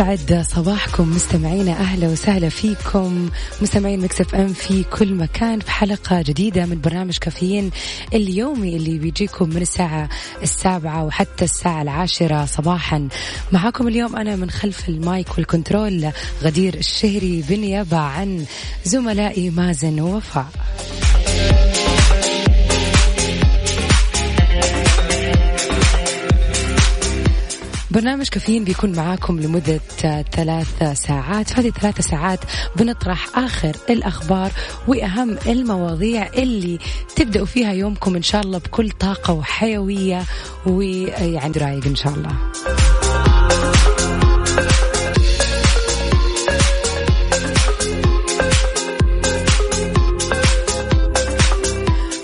يسعد صباحكم. مستمعينا أهلا وسهلا فيكم. مستمعين Mix FM في كل مكان في حلقة جديدة من برنامج كافيين اليومي اللي بيجيكم من الساعة السابعة وحتى الساعة العاشرة صباحا. معاكم اليوم أنا من خلف ال mic وال control غدير الشهري بالنيابه عن زملائي مازن ووفاء. برنامج كافيين بيكون معاكم لمدة ثلاث ساعات. في هذه الثلاث ساعات بنطرح آخر الأخبار وأهم المواضيع اللي تبدأوا فيها يومكم إن شاء الله بكل طاقة وحيوية ويعني رايق إن شاء الله.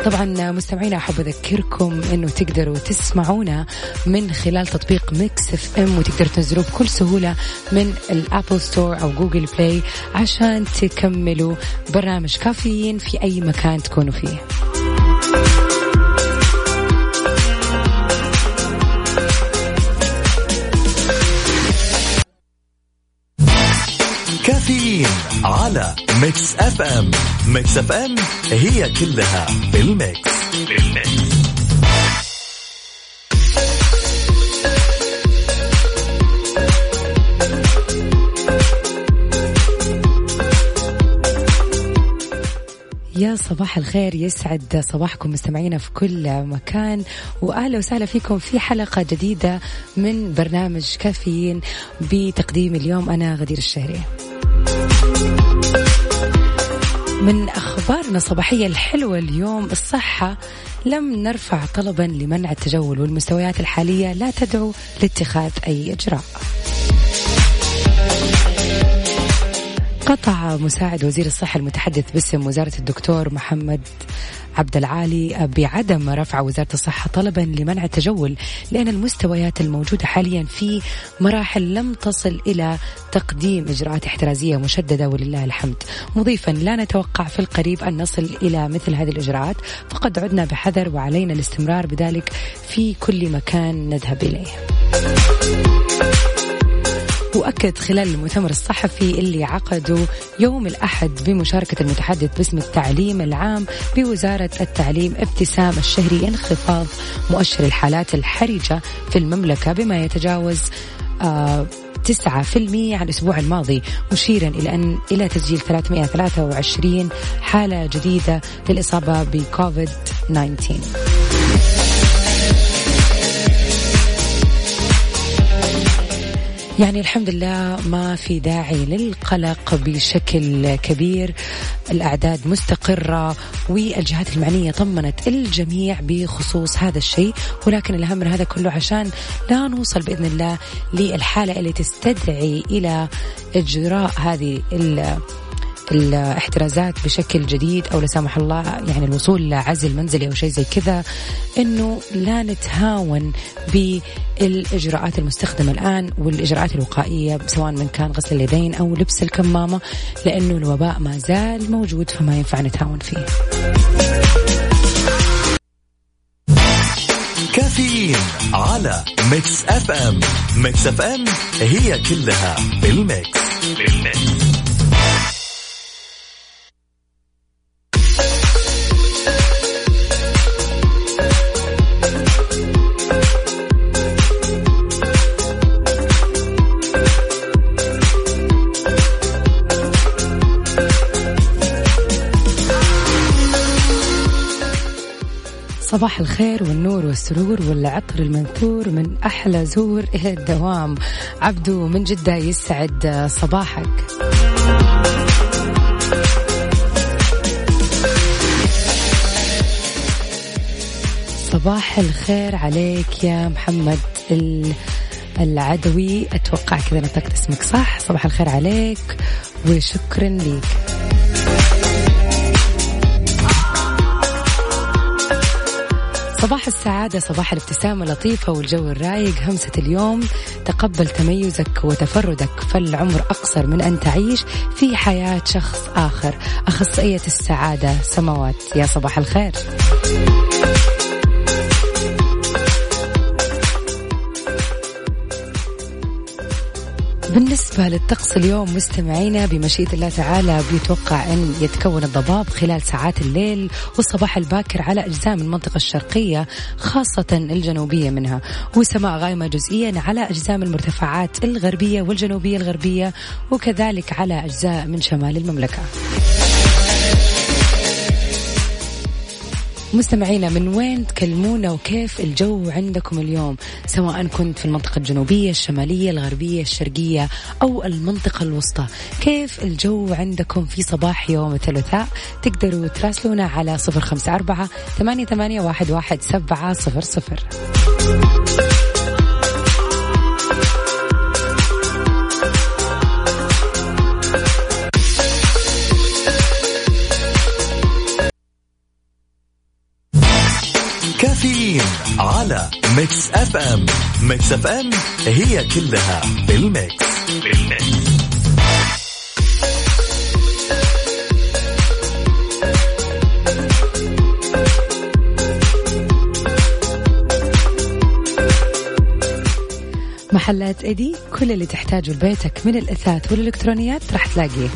طبعا مستمعينا أحب أذكركم إنه تقدروا تسمعونا من خلال تطبيق Mix FM وتقدروا تنزلوه بكل سهولة من ال App Store أو Google Play عشان تكملوا برنامج كافيين في أي مكان تكونوا فيه. كافيين على Mix FM Mix FM هي كلها ال mix. بال mix يا صباح الخير يسعد صباحكم مستمعينا في كل مكان. وأهلا وسهلا فيكم في حلقة جديدة من برنامج كافيين بتقديم اليوم أنا غدير الشهري. من أخبارنا الصباحية الحلوة اليوم الصحة لم نرفع طلبا لمنع التجول والمستويات الحالية لا تدعو لاتخاذ أي إجراء. قطع مساعد وزير الصحة المتحدث باسم وزارة الدكتور محمد عبد العالي بعدم رفع وزارة الصحة طلبا لمنع التجول لأن المستويات الموجودة حاليا في مراحل لم تصل إلى تقديم إجراءات احترازية مشددة ولله الحمد. مضيفا لا نتوقع في القريب أن نصل إلى مثل هذه الإجراءات فقد عدنا بحذر وعلينا الاستمرار بذلك في كل مكان نذهب إليه. وأكد خلال المؤتمر الصحفي اللي عقده يوم الأحد بمشاركة المتحدث باسم التعليم العام بوزارة التعليم ابتسام الشهري انخفاض مؤشر الحالات الحرجة في المملكة بما يتجاوز آه تسعة في المية على الأسبوع الماضي مشيرا إلى أن إلى تسجيل 323 حالة جديدة للإصابة بكوفيد 19 يعني الحمد لله ما في داعي للقلق بشكل كبير. الأعداد مستقرة والجهات المعنية طمنت الجميع بخصوص هذا الشيء ولكن الأهم من هذا كله عشان لا نوصل بإذن الله للحالة اللي تستدعي إلى إجراء هذه الاحترازات بشكل جديد أو لا سمح الله يعني الوصول لعزل منزلي أو شيء زي كذا إنه لا نتهاون بالإجراءات المستخدمة الآن والإجراءات الوقائية سواء من كان غسل اليدين أو لبس الكمامة لأنه الوباء ما زال موجود فما ينفع نتهاون فيه. كافيين على Mix FM. Mix FM هي كلها بال mix. بال mix. صباح الخير والنور والسرور والعطر المنثور من أحلى زور الدوام. عبدو من جدة يسعد صباحك. صباح الخير عليك يا محمد العدوي. أتوقع كذا نطقت اسمك صح؟ صباح الخير عليك وشكرا لك صباح السعادة صباح الابتسامة اللطيفة والجو الرايق همسة اليوم تقبل تميزك وتفردك فالعمر أقصر من أن تعيش في حياة شخص آخر. أخصائية السعادة سماوات. يا صباح الخير. بالنسبة للطقس اليوم مستمعينا بمشيئة الله تعالى بيتوقع أن يتكون الضباب خلال ساعات الليل والصباح الباكر على أجزاء من المنطقة الشرقية خاصة الجنوبية منها. وسماء غائمة جزئيا على أجزاء من المرتفعات الغربية والجنوبية الغربية وكذلك على أجزاء من شمال المملكة. مستمعينا من وين تكلمونا وكيف الجو عندكم اليوم؟ سواء كنت في المنطقة الجنوبية الشمالية الغربية الشرقية أو المنطقة الوسطى. كيف الجو عندكم في صباح يوم الثلاثاء؟ تقدروا تراسلونا على صفر خمسة أربعة ثمانية, ثمانية واحد, واحد سبعة صفر صفر. على Mix FM Mix FM هي كلها بال mix محلات Eddy كل اللي تحتاجه لبيتك من الأثاث والإلكترونيات راح تلاقيه.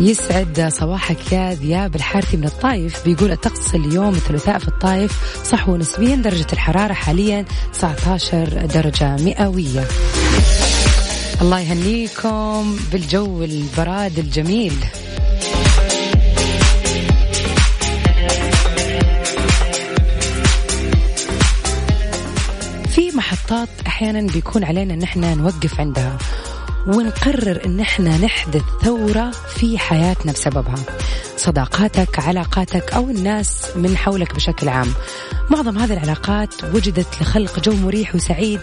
يسعد صباحك يا ذياب الحارثي من الطايف. بيقول الطقس اليوم الثلاثاء في الطايف صحو نسبيا درجة الحرارة حاليا 19 درجة مئوية. الله يهنيكم بالجو البراد الجميل. في محطات أحيانا بيكون علينا إن إحنا نوقف عندها. ونقرر إن إحنا نحدث ثورة في حياتنا بسببها. صداقاتك علاقاتك أو الناس من حولك بشكل عام. معظم هذه العلاقات وجدت لخلق جو مريح وسعيد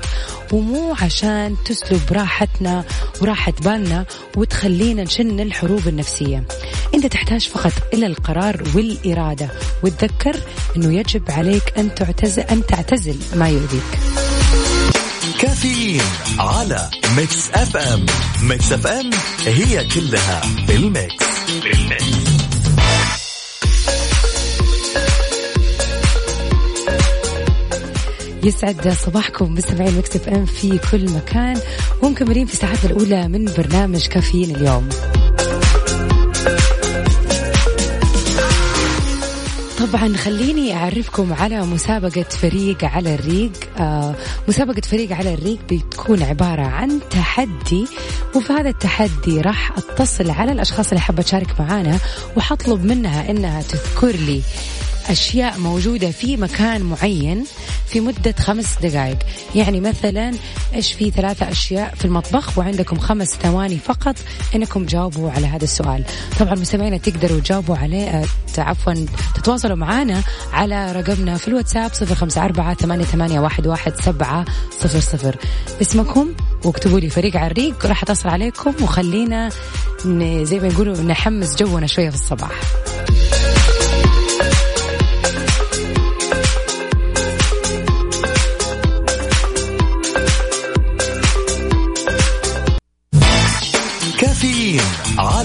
ومو عشان تسلب راحتنا وراحة بالنا وتخلينا نشن الحروب النفسية. إنت تحتاج فقط إلى القرار والإرادة. وتذكر إنه يجب عليك أن تعتزل أن تعتزل ما يؤذيك كافيين على Mix FM Mix FM هي كلها بال mix بال mix يسعد صباحكم مستمعين Mix FM في كل مكان. ومكملين في ساعتنا الأولى من برنامج كافيين اليوم. طبعا خليني أعرفكم على مسابقة فريق على الريق. آه مسابقة فريق على الريق بتكون عبارة عن تحدي وفي هذا التحدي راح أتصل على الأشخاص اللي حابة تشارك معانا وحطلب منها إنها تذكر لي أشياء موجودة في مكان معين في مدة خمس دقائق. يعني مثلا إيش في ثلاثة أشياء في المطبخ وعندكم خمس ثواني فقط إنكم تجاوبوا على هذا السؤال. طبعا مستمعينا تقدروا تجاوبوا عليه آه، عفوا تتواصلوا معنا على رقمنا في الواتساب صفر خمسة أربعة ثمانية, واحد, سبعة صفر صفر. اسمكم واكتبوا لي فريق عريق راح أتصل عليكم وخلينا زي ما يقولوا نحمس جونا شوية في الصباح.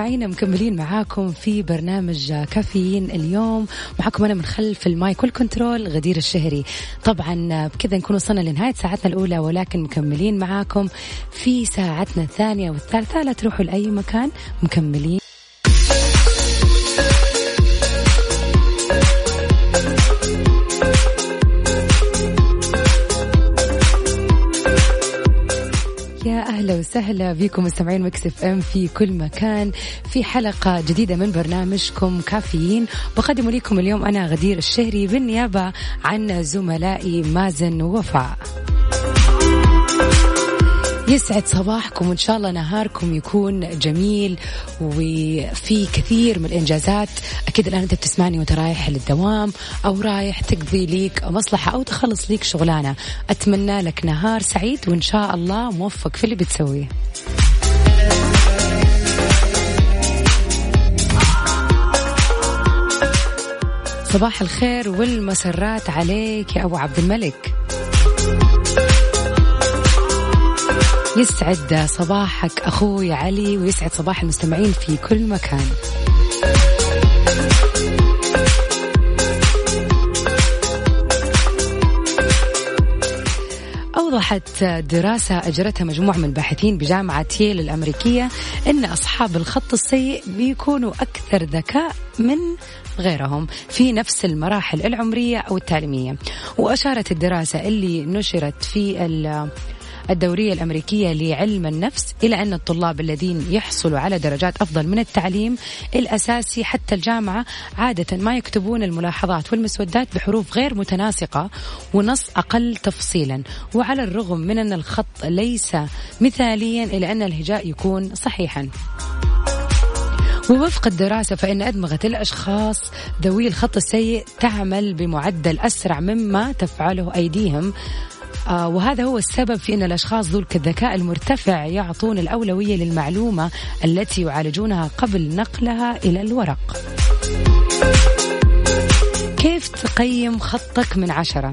مستمعينا مكملين معاكم في برنامج كافيين اليوم. معاكم أنا من خلف ال mic وال control غدير الشهري. طبعا بكذا نكون وصلنا لنهاية ساعتنا الأولى ولكن مكملين معاكم في ساعتنا الثانية والثالثة. لا تروحوا لأي مكان مكملين. أهلا وسهلا بكم مستمعين Mix FM في كل مكان. في حلقة جديدة من برنامجكم كافيين. بقدم لكم اليوم أنا غدير الشهري بالنيابة عن زملائي مازن ووفاء يسعد صباحكم وإن شاء الله نهاركم يكون جميل وفي كثير من الإنجازات. أكيد الآن أنت بتسمعني وأنت رايح للدوام أو رايح تقضي ليك مصلحة أو تخلص ليك شغلانة. أتمنى لك نهار سعيد وإن شاء الله موفق في اللي بتسويه. صباح الخير والمسرات عليك يا أبو عبد الملك. يسعد صباحك أخوي علي ويسعد صباح المستمعين في كل مكان. أوضحت دراسة أجرتها مجموعة من الباحثين بجامعة ييل الأمريكية أن أصحاب الخط السيء بيكونوا أكثر ذكاء من غيرهم في نفس المراحل العمرية أو التعليمية. وأشارت الدراسة اللي نشرت في الدورية الأمريكية لعلم النفس إلى أن الطلاب الذين يحصلوا على درجات أفضل من التعليم الأساسي حتى الجامعة عادة ما يكتبون الملاحظات والمسودات بحروف غير متناسقة ونص أقل تفصيلا. وعلى الرغم من أن الخط ليس مثاليا إلى أن الهجاء يكون صحيحا. ووفق الدراسة فإن أدمغة الأشخاص ذوي الخط السيء تعمل بمعدل أسرع مما تفعله أيديهم. وهذا هو السبب في أن الأشخاص ذو الذكاء المرتفع يعطون الأولوية للمعلومة التي يعالجونها قبل نقلها إلى الورق كيف تقيم خطك من عشرة؟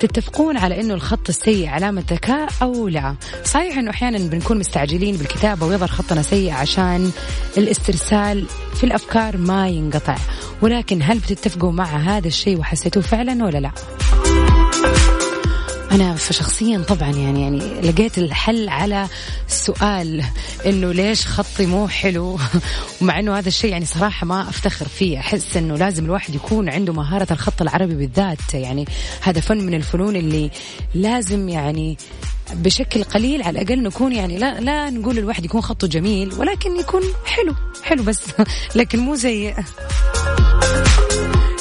تتفقون على إنه الخط السيء علامة ذكاء أو لا؟ صحيح إنه أحيانا بنكون مستعجلين بالكتابة ويظهر خطنا سيء عشان الاسترسال في الأفكار ما ينقطع، ولكن هل بتتفقوا مع هذا الشيء وحسيتوه فعلا ولا لا؟ أنا شخصيا طبعا يعني يعني لقيت الحل على سؤال إنه ليش خطي مو حلو؟ ومع إنه هذا الشيء يعني صراحة ما أفتخر فيه. أحس إنه لازم الواحد يكون عنده مهارة الخط العربي بالذات. يعني هذا فن من الفنون اللي لازم يعني بشكل قليل على الأقل نكون يعني لا لا نقول الواحد يكون خطه جميل ولكن يكون حلو حلو بس. لكن مو سيء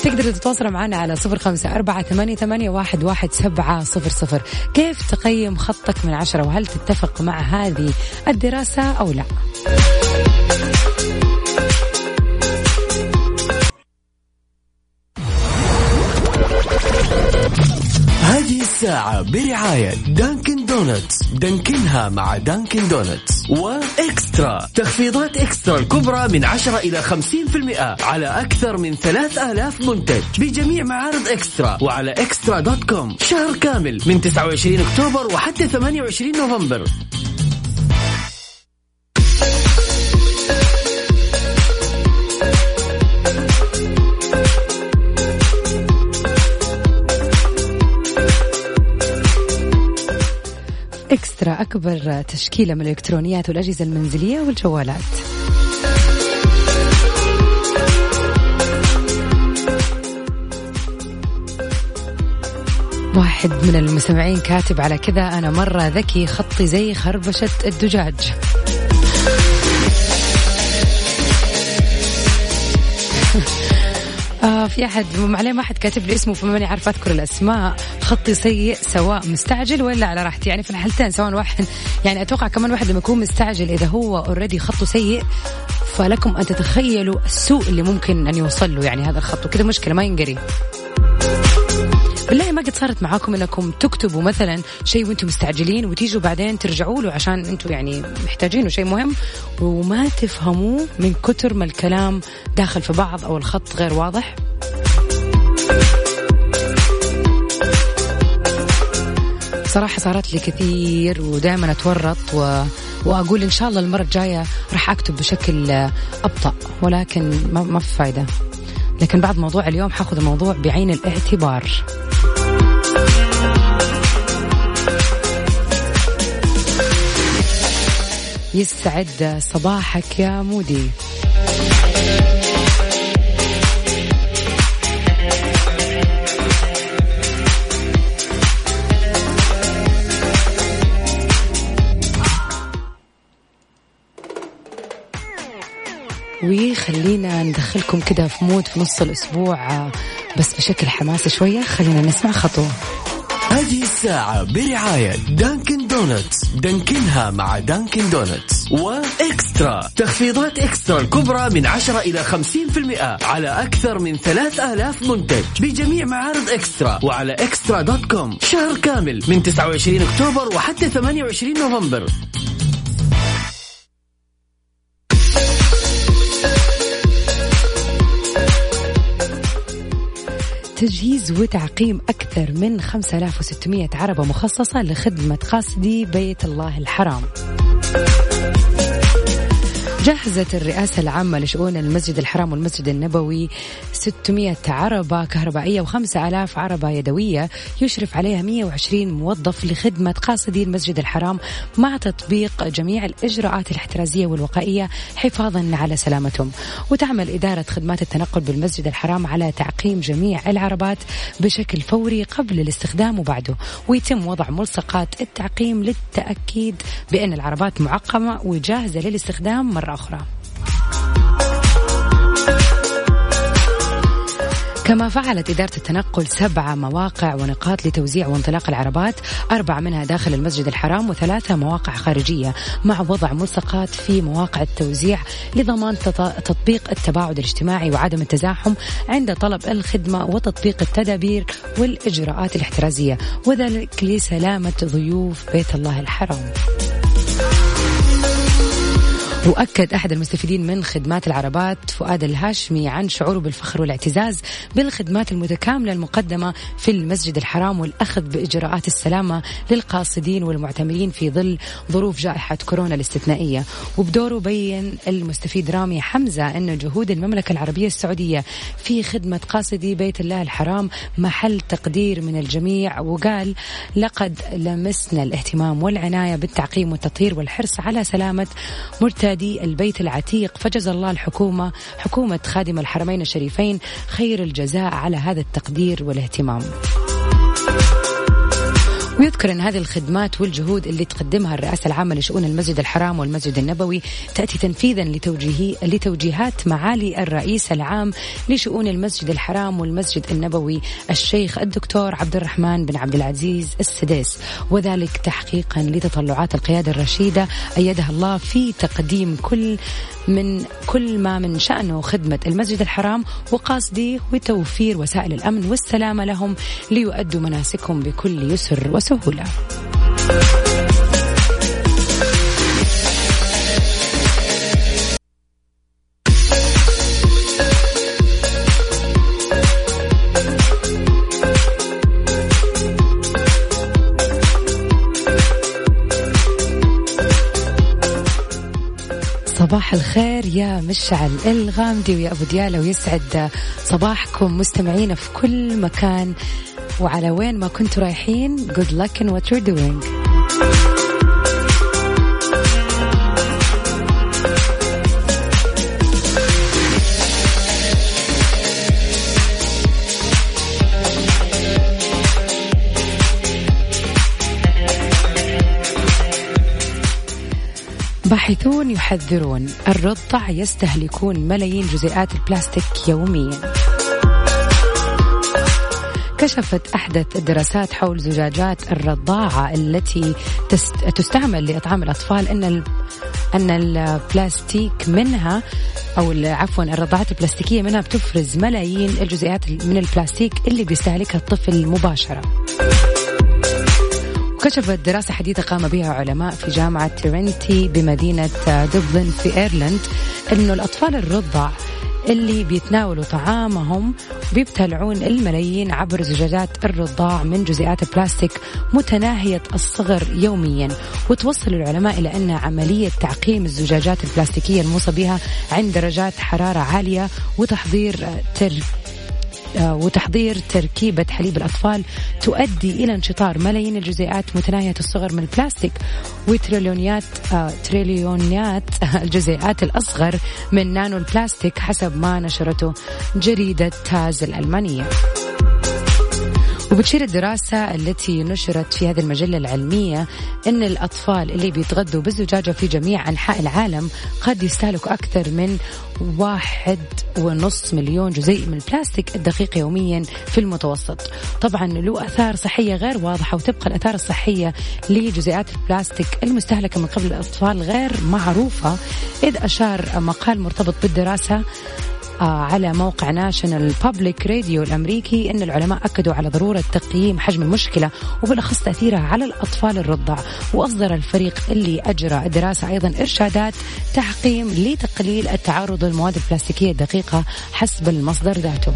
تقدروا تتواصلوا معنا على صفر خمسة أربعة ثمانية, ثمانية واحد, واحد سبعة صفر صفر. كيف تقيم خطك من عشرة؟ وهل تتفق مع هذه الدراسة أو لا؟ هذه الساعة برعاية Dunkin' Donuts. دانكنها مع Dunkin' Donuts. و eXtra. تخفيضات eXtra الكبرى من 10 إلى 50% على أكثر من 3000 منتج بجميع معارض eXtra وعلى eXtra dot com. شهر كامل من 29 أكتوبر وحتى 28 نوفمبر. إكسترا أكبر تشكيلة من الإلكترونيات والأجهزة المنزلية والجوالات. واحد من المستمعين كاتب على كذا أنا مرة ذكي خطي زي خربشة الدجاج. آه في احد معليه ما حد كاتب لي اسمه فماني عارفة أذكر الأسماء. خطي سيء سواء مستعجل ولا على راحتي. يعني في الحالتين سواء واحد يعني أتوقع كمان واحد لما يكون مستعجل إذا هو اوريدي خطه سيء فلكم أن تتخيلوا السوء اللي ممكن أن يوصل له يعني هذا الخط. وكذا مشكلة ما ينقري. بالله ما قد صارت معاكم إنكم تكتبوا مثلا شيء وأنتم مستعجلين وتيجوا بعدين ترجعوا له عشان أنتم يعني محتاجينه شيء مهم وما تفهموه من كتر ما الكلام داخل في بعض أو الخط غير واضح. صراحة صارت لي كثير ودائما أتورط و... وأقول إن شاء الله المرة الجاية راح أكتب بشكل أبطأ ولكن ما, ما في فايدة. لكن بعد موضوع اليوم حاخذ الموضوع بعين الاعتبار. يسعد صباحك يا مودي. وخلينا ندخلكم كده في mood في نص الأسبوع بس بشكل حماسي شوية. خلينا نسمع خطوة. هذه الساعة برعاية Dunkin' Donuts دانكنها مع Dunkin' Donuts و eXtra. تخفيضات eXtra الكبرى من 10 إلى 50% على أكثر من 3000 منتج بجميع معارض eXtra وعلى eXtra dot com. شهر كامل من 29 أكتوبر وحتى 28 نوفمبر. تجهيز وتعقيم أكثر من 5600 عربة مخصصة لخدمة قاصدي بيت الله الحرام. جهزت الرئاسة العامة لشؤون المسجد الحرام والمسجد النبوي 600 عربة كهربائية و5000 عربة يدوية. يشرف عليها 120 موظف لخدمة قاصدي المسجد الحرام مع تطبيق جميع الإجراءات الاحترازية والوقائية حفاظا على سلامتهم. وتعمل إدارة خدمات التنقل بالمسجد الحرام على تعقيم جميع العربات بشكل فوري قبل الاستخدام وبعده. ويتم وضع ملصقات التعقيم للتأكيد بأن العربات معقمة وجاهزة للاستخدام مرة أخرى كما فعلت إدارة التنقل سبعة مواقع ونقاط لتوزيع وانطلاق العربات أربعة منها داخل المسجد الحرام وثلاثة مواقع خارجية مع وضع ملصقات في مواقع التوزيع لضمان تطبيق التباعد الاجتماعي وعدم التزاحم عند طلب الخدمة وتطبيق التدابير والإجراءات الاحترازية وذلك لسلامة ضيوف بيت الله الحرام. وأكد أحد المستفيدين من خدمات العربات فؤاد الهاشمي عن شعوره بالفخر والاعتزاز بالخدمات المتكاملة المقدمة في المسجد الحرام والأخذ بإجراءات السلامة للقاصدين والمعتمرين في ظل ظروف جائحة كورونا الاستثنائية. وبدوره بين المستفيد رامي حمزة أن جهود المملكة العربية السعودية في خدمة قاصدي بيت الله الحرام محل تقدير من الجميع وقال لقد لمسنا الاهتمام والعناية بالتعقيم والتطهير والحرص على سلامة مرتاد نادي البيت العتيق. فجزا الله الحكومة حكومة خادم الحرمين الشريفين خير الجزاء على هذا التقدير والاهتمام. ويذكر أن هذه الخدمات والجهود اللي تقدمها الرئاسة العامة لشؤون المسجد الحرام والمسجد النبوي تأتي تنفيذا لتوجيه لتوجيهات معالي الرئيس العام لشؤون المسجد الحرام والمسجد النبوي الشيخ الدكتور عبد الرحمن بن عبد العزيز السديس وذلك تحقيقا لتطلعات القيادة الرشيدة أيدها الله في تقديم كل من كل ما من شأنه خدمة المسجد الحرام وقاصديه وتوفير وسائل الأمن والسلامة لهم ليؤدوا مناسكهم بكل يسر وسهولة. صباح الخير يا مشعل الغامدي ويا أبو ديالة ويسعد صباحكم مستمعينا في كل مكان وعلى وين ما كنتوا رايحين. Good luck in what you're doing. باحثون يحذرون. الرضع يستهلكون ملايين جزيئات البلاستيك يوميا. كشفت أحدث الدراسات حول زجاجات الرضاعة التي تستعمل لإطعام الأطفال أن أن البلاستيك منها أو عفوا الرضاعات البلاستيكية منها بتفرز ملايين الجزيئات من البلاستيك اللي بيستهلكها الطفل مباشرة. كشفت دراسة حديثة قام بها علماء في جامعة ترينتي بمدينة دوبلن في إيرلند أنه الأطفال الرضع اللي بيتناولوا طعامهم بيبتلعون الملايين عبر زجاجات الرضاع من جزيئات البلاستيك متناهية الصغر يوميا. وتوصل العلماء إلى أن عملية تعقيم الزجاجات البلاستيكية الموصى بها عند درجات حرارة عالية وتحضير تر آه، وتحضير تركيبة حليب الأطفال تؤدي إلى انشطار ملايين الجزيئات متناهية الصغر من البلاستيك وتريليونيات آه، تريليونيات الجزيئات الأصغر من نانو البلاستيك حسب ما نشرته جريدة تاز الألمانية. وبتشير الدراسة التي نشرت في هذه المجلة العلمية أن الأطفال اللي بيتغذوا بالزجاجة في جميع أنحاء العالم قد يستهلكوا أكثر من واحد ونص مليون جزيء من البلاستيك الدقيق يوميا في المتوسط. طبعا له أثار صحية غير واضحة وتبقى الأثار الصحية لجزيئات البلاستيك المستهلكة من قبل الأطفال غير معروفة. إذ أشار مقال مرتبط بالدراسة على موقع ناشونال بابليك راديو الأمريكي إن العلماء أكدوا على ضرورة تقييم حجم المشكلة وبالأخص تأثيرها على الأطفال الرضع وأصدر الفريق اللي أجرى الدراسة أيضا إرشادات تعقيم لتقليل التعرض للمواد البلاستيكية الدقيقة حسب المصدر ذاته.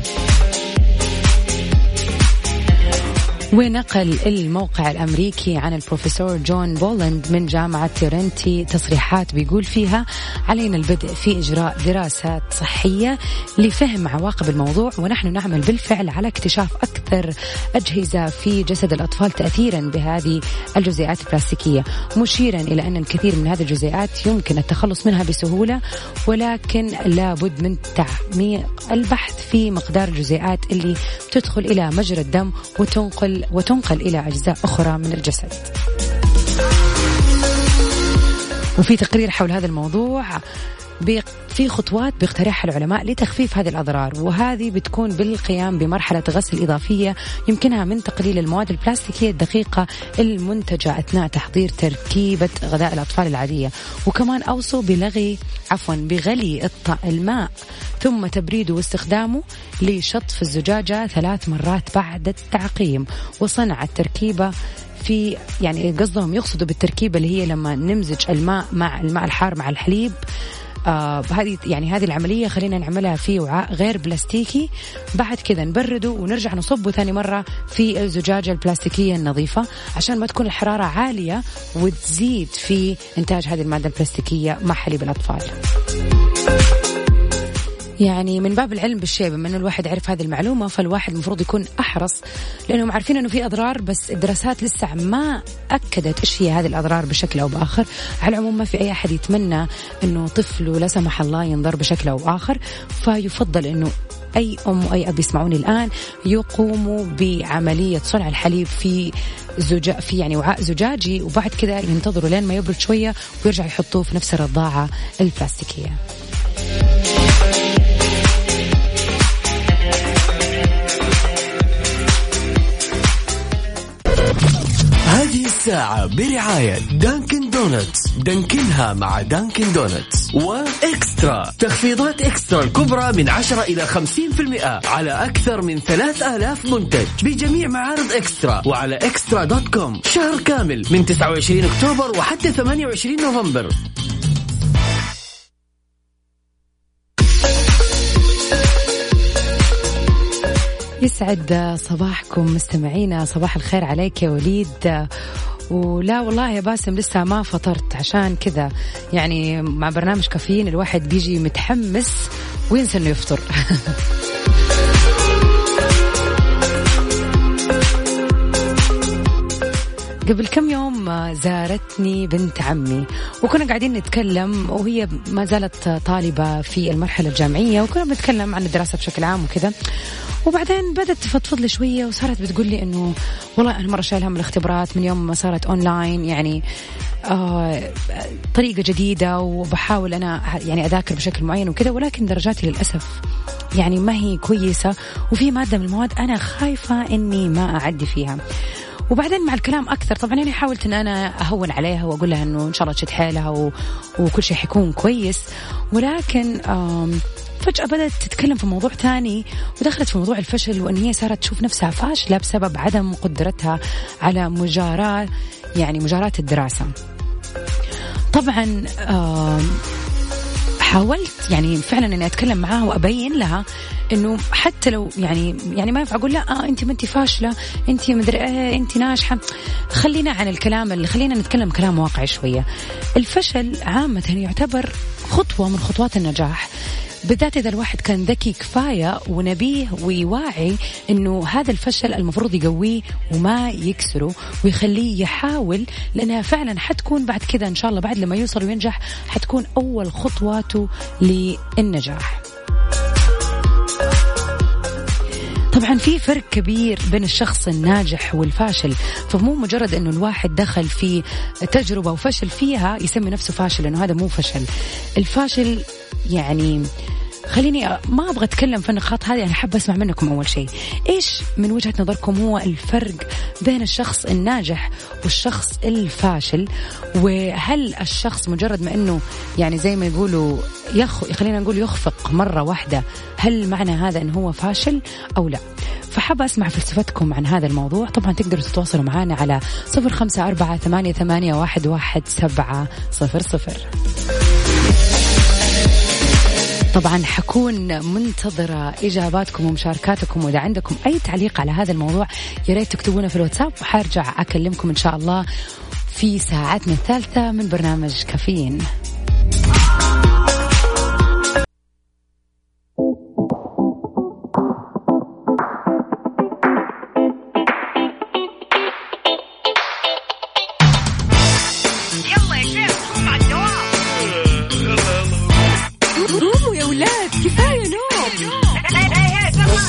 ونقل الموقع الأمريكي عن البروفيسور جون بولند من جامعة تورنتي تصريحات بيقول فيها علينا البدء في إجراء دراسات صحية لفهم عواقب الموضوع ونحن نعمل بالفعل على اكتشاف أكثر أجهزة في جسد الأطفال تأثيرا بهذه الجزيئات البلاستيكية. مشيرا إلى أن الكثير من هذه الجزيئات يمكن التخلص منها بسهولة ولكن لابد من تعميق البحث في مقدار الجزيئات اللي تدخل إلى مجرى الدم وتنقل وتنقل إلى أجزاء أخرى من الجسد. وفي تقرير حول هذا الموضوع في خطوات بيقترحها العلماء لتخفيف هذه الأضرار وهذه بتكون بالقيام بمرحلة غسل إضافية يمكنها من تقليل المواد البلاستيكية الدقيقة المنتجة أثناء تحضير تركيبة غذاء الأطفال العادية. وكمان أوصوا بلغي عفوا بغلي الماء ثم تبريده واستخدامه لشطف الزجاجة ثلاث مرات بعد التعقيم. وصنع التركيبة في يعني قصدهم يقصدوا بالتركيبة اللي هي لما نمزج الماء مع الماء الحار مع الحليب آه هذه يعني هذه العملية خلينا نعملها في وعاء غير بلاستيكي. بعد كذا نبرده ونرجع نصبه ثاني مرة في الزجاجة البلاستيكية النظيفة عشان ما تكون الحرارة عالية وتزيد في إنتاج هذه المادة البلاستيكية مع حليب الأطفال. يعني من باب العلم بالشيء بما إنه الواحد عرف هذه المعلومة فالواحد المفروض يكون أحرص لأنهم عارفين إنه في أضرار بس الدراسات لسه ما أكدت إيش هي هذه الأضرار بشكل أو بآخر. على العموم ما في أي أحد يتمنى إنه طفله لا سمح الله ينضر بشكل أو اخر فيفضل إنه أي أم واي أب يسمعوني الآن يقوموا بعملية صنع الحليب في زجاج في يعني وعاء زجاجي وبعد كذا ينتظروا لين ما يبرد شوية ويرجع يحطوه في نفس الرضاعة البلاستيكية. الساعة برعاية Dunkin' Donuts دانكنها مع Dunkin' Donuts و eXtra. تخفيضات eXtra الكبرى من 10 إلى 50% على أكثر من 3000 منتج. بجميع معارض eXtra. وعلى eXtra dot com. شهر كامل. من 29 أكتوبر وحتى 28 نوفمبر. يسعد صباحكم مستمعينا. صباح الخير عليك يا وليد. ولا والله يا باسم لسه ما فطرت. عشان كذا يعني مع برنامج كافيين الواحد بيجي متحمس وينسى إنه يفطر. قبل كم يوم زارتني بنت عمي. وكنا قاعدين نتكلم وهي ما زالت طالبة في المرحلة الجامعية وكنا بنتكلم عن الدراسة بشكل عام وكذا. وبعدين بدأت تفضفض لي شوية وصارت بتقول لي إنه والله أنا مرة شايلها من الاختبارات من يوم ما صارت أونلاين يعني آه طريقة جديدة وبحاول أنا يعني أذاكر بشكل معين وكذا ولكن درجاتي للأسف يعني ما هي كويسة. وفي مادة من المواد أنا خايفة إني ما أعدي فيها. وبعدين مع الكلام أكثر طبعا يعني حاولت إن أنا أهون عليها وأقول لها إنه إن شاء الله تشد حيلها و... وكل شيء حيكون كويس. ولكن فجأة بدأت تتكلم في موضوع ثاني ودخلت في موضوع الفشل وأن هي صارت تشوف نفسها فاشلة بسبب عدم قدرتها على مجاراة يعني مجاراة الدراسة. طبعا حاولت يعني فعلا إني أتكلم معاها وأبين لها إنه حتى لو يعني يعني ما ينفع أقول لا آه انت ما انت فاشلة انت مدري إيه انت ناجحة. خلينا عن الكلام اللي خلينا نتكلم كلام واقعي شوية. الفشل عامة يعتبر خطوة من خطوات النجاح. بالذات إذا الواحد كان ذكي كفاية ونبيه ويواعي أنه هذا الفشل المفروض يقويه وما يكسره ويخليه يحاول لأنها فعلا حتكون بعد كذا إن شاء الله بعد لما يوصل وينجح حتكون أول خطواته للنجاح. طبعا في فرق كبير بين الشخص الناجح والفاشل فمو مجرد إنه الواحد دخل في تجربة وفشل فيها يسمي نفسه فاشل لأنه هذا مو فشل. الفاشل يعني خليني ما أبغى أتكلم في النقاط هذه أنا حابه أسمع منكم أول شيء. إيش من وجهة نظركم هو الفرق بين الشخص الناجح والشخص الفاشل؟ وهل الشخص مجرد ما إنه يعني زي ما يقولوا يخ خلينا نقول يخفق مرة واحدة هل معنى هذا انه هو فاشل أو لا؟ فحابة أسمع فلسفتكم عن هذا الموضوع. طبعا تقدروا تتواصلوا معنا على صفر خمسة أربعة ثمانية, واحد سبعة صفر صفر. طبعا حكون منتظرة إجاباتكم ومشاركاتكم وإذا عندكم أي تعليق على هذا الموضوع يا ريت تكتبونه في الواتساب وحارجع أكلمكم إن شاء الله في ساعتنا الثالثة من برنامج كافيين.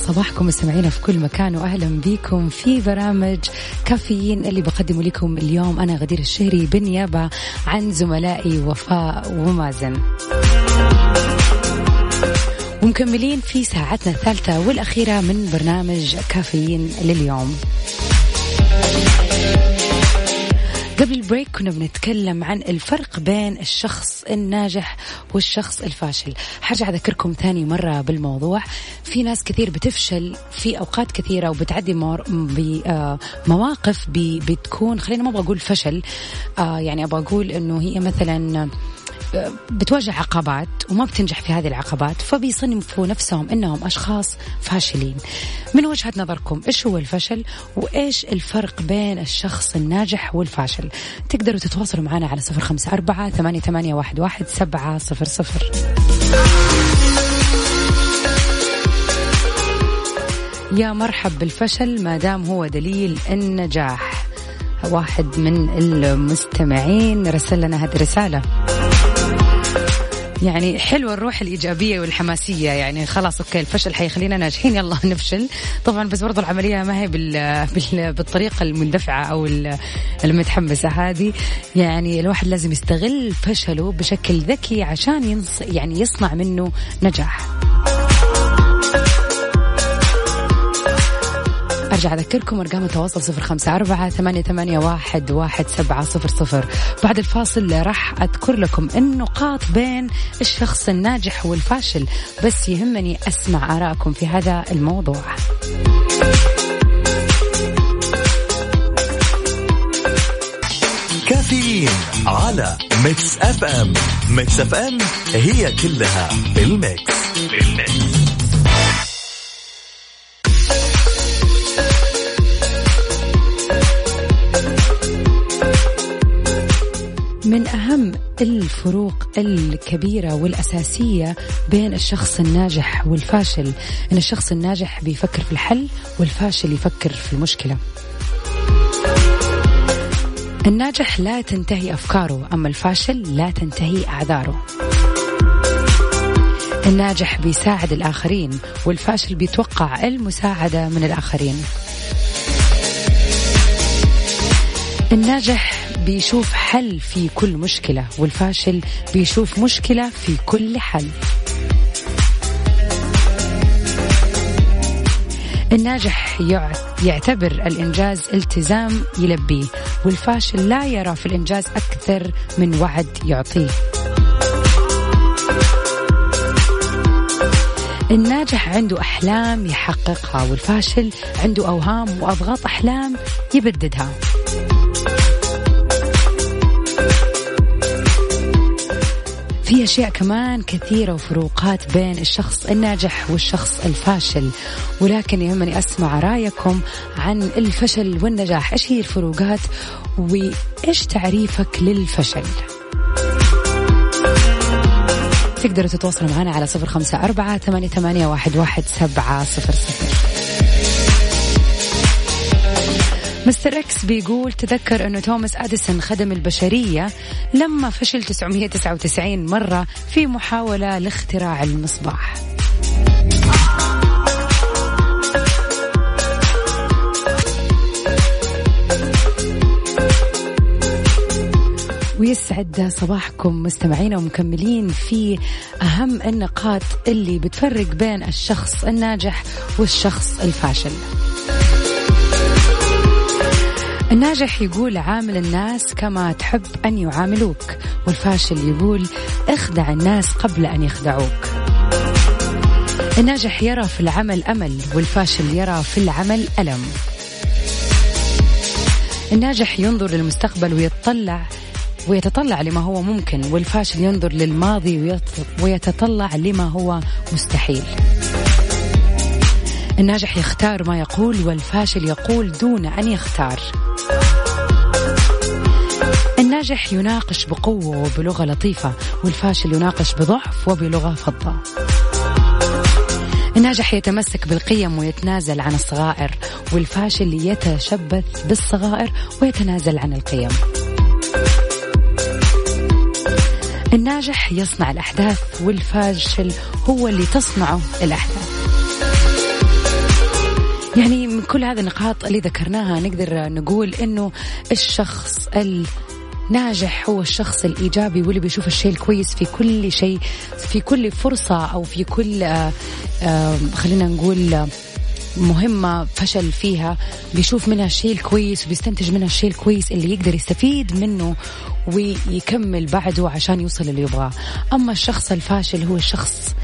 صباحكم مستمعينا في كل مكان واهلا بكم في برامج كافيين اللي بقدمه لكم اليوم أنا غدير الشهري بالنيابة عن زملائي وفاء ومازن. ومكملين في ساعتنا الثالثة والأخيرة من برنامج كافيين لليوم. قبل البريك كنا بنتكلم عن الفرق بين الشخص الناجح والشخص الفاشل. حرجع أذكركم ثاني مرة بالموضوع. في ناس كثير بتفشل في أوقات كثيرة وبتعدي بمواقف بتكون خلينا ما أبغى أقول فشل آه، يعني أبغى أقول أنه هي مثلا بتواجه عقبات وما بتنجح في هذه العقبات فبيصنفوا نفسهم إنهم أشخاص فاشلين. من وجهة نظركم إيش هو الفشل وإيش الفرق بين الشخص الناجح والفاشل؟ تقدروا تتواصلوا معنا على صفر خمسة أربعة ثمانية, ثمانية واحد, واحد سبعة صفر صفر. يا مرحب بالفشل ما دام هو دليل النجاح. واحد من المستمعين رسل لنا هذه الرسالة يعني حلوة الروح الإيجابية والحماسية. يعني خلاص أوكي الفشل حيخلينا ناجحين. يلا نفشل. طبعا بس برضو العملية ما هي بال... بال... بالطريقة المندفعة أو المتحمسة هذه. يعني الواحد لازم يستغل فشله بشكل ذكي عشان ينص... يعني يصنع منه نجاح. أرجع أذكركم أرقام التواصل صفر خمسة أربعة ثمانية, ثمانية واحد, واحد سبعة صفر صفر. بعد الفاصل راح أذكر لكم النقاط بين الشخص الناجح والفاشل بس يهمني أسمع آراءكم في هذا الموضوع. كافيين على Mix FM. Mix FM هي كلها بال mix بال mix من أهم الفروق الكبيرة والأساسية بين الشخص الناجح والفاشل. أن الشخص الناجح بيفكر في الحل والفاشل يفكر في المشكلة. الناجح لا تنتهي أفكاره أما الفاشل لا تنتهي أعذاره. الناجح بيساعد الآخرين والفاشل بيتوقع المساعدة من الآخرين. الناجح بيشوف حل في كل مشكلة والفاشل بيشوف مشكلة في كل حل. الناجح يعتبر الإنجاز التزام يلبيه والفاشل لا يرى في الإنجاز أكثر من وعد يعطيه. الناجح عنده أحلام يحققها والفاشل عنده أوهام وأضغاط أحلام يبددها. في أشياء كمان كثيرة وفروقات بين الشخص الناجح والشخص الفاشل. ولكن يهمني أسمع رأيكم عن الفشل والنجاح إيش هي الفروقات وإيش تعريفك للفشل؟ تقدروا تتواصلوا معنا على صفر خمسة أربعة ثمانية, واحد سبعة صفر صفر. مستر إكس بيقول تذكر أنه توماس أديسون خدم البشرية لما فشل 999 مرة في محاولة لاختراع المصباح. ويسعد صباحكم مستمعينا ومكملين في أهم النقاط اللي بتفرق بين الشخص الناجح والشخص الفاشل. الناجح يقول عامل الناس كما تحب أن يعاملوك. والفاشل يقول اخدع الناس قبل أن يخدعوك. الناجح يرى في العمل أمل والفاشل يرى في العمل ألم. الناجح ينظر للمستقبل ويتطلع ويتطلع لما هو ممكن والفاشل ينظر للماضي ويتطلع لما هو مستحيل. الناجح يختار ما يقول والفاشل يقول دون أن يختار. الناجح يناقش بقوة وبلغة لطيفة والفاشل يناقش بضعف وبلغة فضة. الناجح يتمسك بالقيم ويتنازل عن الصغائر والفاشل يتشبث بالصغائر ويتنازل عن القيم. الناجح يصنع الأحداث والفاشل هو اللي تصنعه الأحداث. يعني من كل هذه النقاط اللي ذكرناها نقدر نقول إنه الشخص الناجح هو الشخص الإيجابي واللي بيشوف الشيء الكويس في كل شيء في كل فرصة أو في كل آه، آه، خلينا نقول مهمة فشل فيها بيشوف منها الشيء الكويس وبيستنتج منها الشيء الكويس اللي يقدر يستفيد منه ويكمل بعده عشان يوصل اللي يبغاه. أما الشخص الفاشل هو الشخص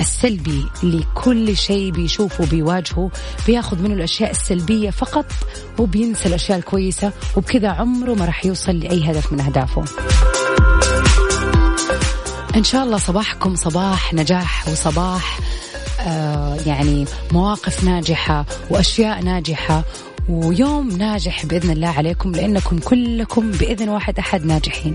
السلبي لكل شيء بيشوفه بيواجهه بياخذ منه الأشياء السلبية فقط وبينسى الأشياء الكويسة وبكذا عمره ما راح يوصل لأي هدف من أهدافه. إن شاء الله صباحكم صباح نجاح وصباح آه يعني مواقف ناجحة وأشياء ناجحة ويوم ناجح بإذن الله عليكم لأنكم كلكم بإذن واحد أحد ناجحين.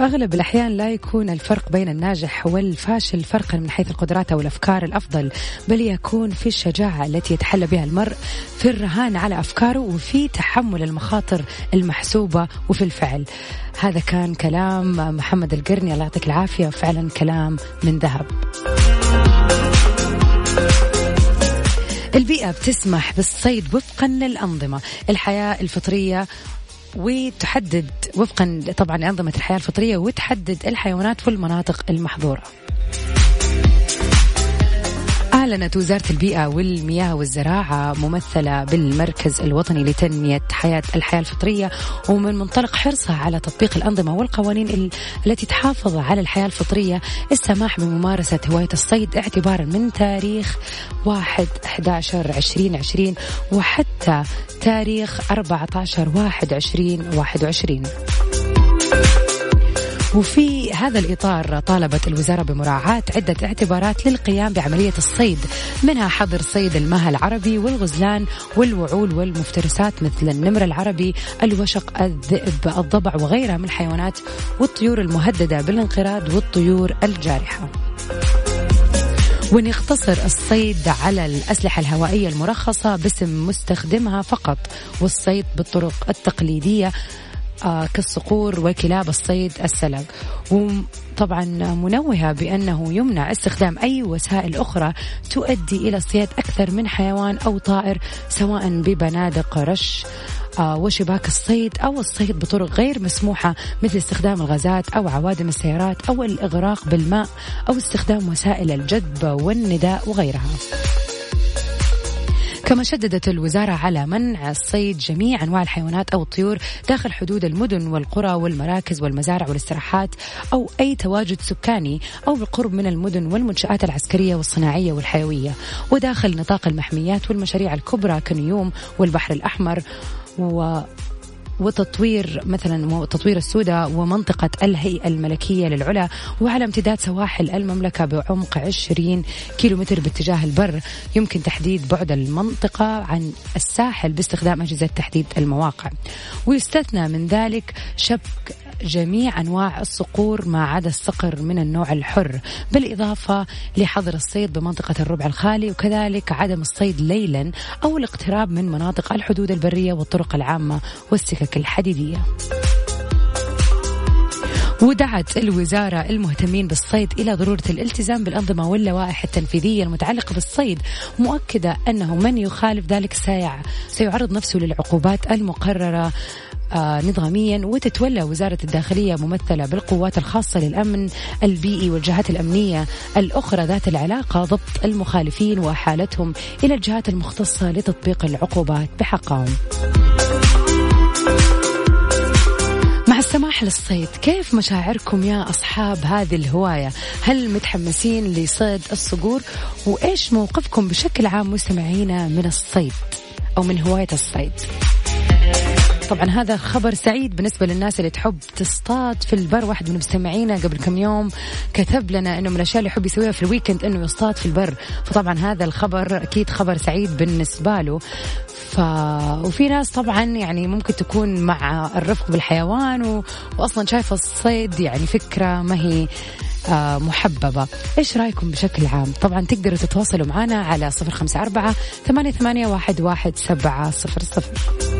فأغلب الأحيان لا يكون الفرق بين الناجح والفاشل فرقا من حيث القدرات أو الأفكار الأفضل بل يكون في الشجاعة التي يتحلى بها المرء في الرهان على أفكاره وفي تحمل المخاطر المحسوبة وفي الفعل. هذا كان كلام محمد القرني. الله يعطيك العافية. فعلا كلام من ذهب. البيئة بتسمح بالصيد وفقا للأنظمة. الحياة الفطرية وتحدد وفقا طبعا لأنظمة الحياة الفطرية وتحدد الحيوانات والمناطق المحظورة. أعلنت وزارة البيئة والمياه والزراعة ممثلة بالمركز الوطني لتنمية حياة الحياة الفطرية ومن منطلق حرصها على تطبيق الأنظمة والقوانين التي تحافظ على الحياة الفطرية السماح بممارسة هواية الصيد اعتبارا من تاريخ 1 11 2020 وحتى تاريخ 14 1 2021 وفي هذا الإطار طالبت الوزارة بمراعاة عدة اعتبارات للقيام بعملية الصيد منها حظر صيد المها العربي والغزلان والوعول والمفترسات مثل النمر العربي الوشق الذئب الضبع وغيرها من الحيوانات والطيور المهددة بالانقراض والطيور الجارحة. ونقتصر الصيد على الأسلحة الهوائية المرخصة باسم مستخدمها فقط والصيد بالطرق التقليدية آه، كالصقور وكلاب الصيد السلق وطبعا منوهة بأنه يمنع استخدام أي وسائل أخرى تؤدي إلى اصطياد أكثر من حيوان أو طائر سواء ببنادق رش آه، وشباك الصيد أو الصيد بطرق غير مسموحة مثل استخدام الغازات أو عوادم السيارات أو الإغراق بالماء أو استخدام وسائل الجذب والنداء وغيرها. كما شددت الوزارة على منع الصيد جميع أنواع الحيوانات أو الطيور داخل حدود المدن والقرى والمراكز والمزارع والاستراحات أو أي تواجد سكاني أو بالقرب من المدن والمنشآت العسكرية والصناعية والحيوية. وداخل نطاق المحميات والمشاريع الكبرى كنيوم والبحر الأحمر و وتطوير مثلا تطوير السودة ومنطقة الهيئة الملكية للعلا وعلى امتداد سواحل المملكة بعمق 20 كيلومتر باتجاه البر. يمكن تحديد بعد المنطقة عن الساحل باستخدام أجهزة تحديد المواقع. ويستثنى من ذلك شبك جميع أنواع الصقور ما عدا الصقر من النوع الحر بالإضافة لحظر الصيد بمنطقة الربع الخالي وكذلك عدم الصيد ليلا أو الاقتراب من مناطق الحدود البرية والطرق العامة والسكك الحديدية. ودعت الوزارة المهتمين بالصيد إلى ضرورة الالتزام بالأنظمة واللوائح التنفيذية المتعلقة بالصيد مؤكدة أنه من يخالف ذلك سيعرض نفسه للعقوبات المقررة آه، نظاميا وتتولى وزارة الداخلية ممثلة بالقوات الخاصة للأمن البيئي والجهات الأمنية الأخرى ذات العلاقة ضبط المخالفين وحالتهم إلى الجهات المختصة لتطبيق العقوبات بحقهم. السماح للصيد. كيف مشاعركم يا أصحاب هذه الهواية؟ هل متحمسين لصيد الصقور؟ وإيش موقفكم بشكل عام مستمعينا من الصيد أو من هواية الصيد؟ طبعا هذا خبر سعيد بالنسبة للناس اللي تحب تصطاد في البر. واحد من مستمعينا قبل كم يوم كتب لنا إنه من الأشياء اللي يحب يسويها في الويكند إنه يصطاد في البر. فطبعا هذا الخبر أكيد خبر سعيد بالنسبة له. ف... وفي ناس طبعا يعني ممكن تكون مع الرفق بالحيوان و... واصلا شايفة الصيد يعني فكرة ما هي آه محببة. إيش رأيكم بشكل عام؟ طبعا تقدروا تتواصلوا معنا على صفر خمسة أربعة ثمانية واحد, واحد سبعة صفر صفر.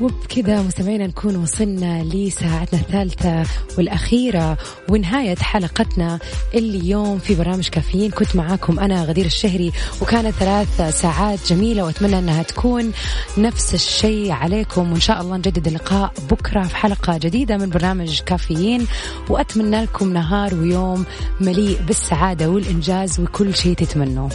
وبكذا مستمعينا نكون وصلنا لساعتنا الثالثة والأخيرة ونهاية حلقتنا اليوم في برامج كافيين. كنت معاكم أنا غدير الشهري وكانت ثلاث ساعات جميلة وأتمنى أنها تكون نفس الشيء عليكم. وإن شاء الله نجدد اللقاء بكرة في حلقة جديدة من برنامج كافيين. وأتمنى لكم نهار ويوم مليء بالسعادة والإنجاز وكل شيء تتمنوه.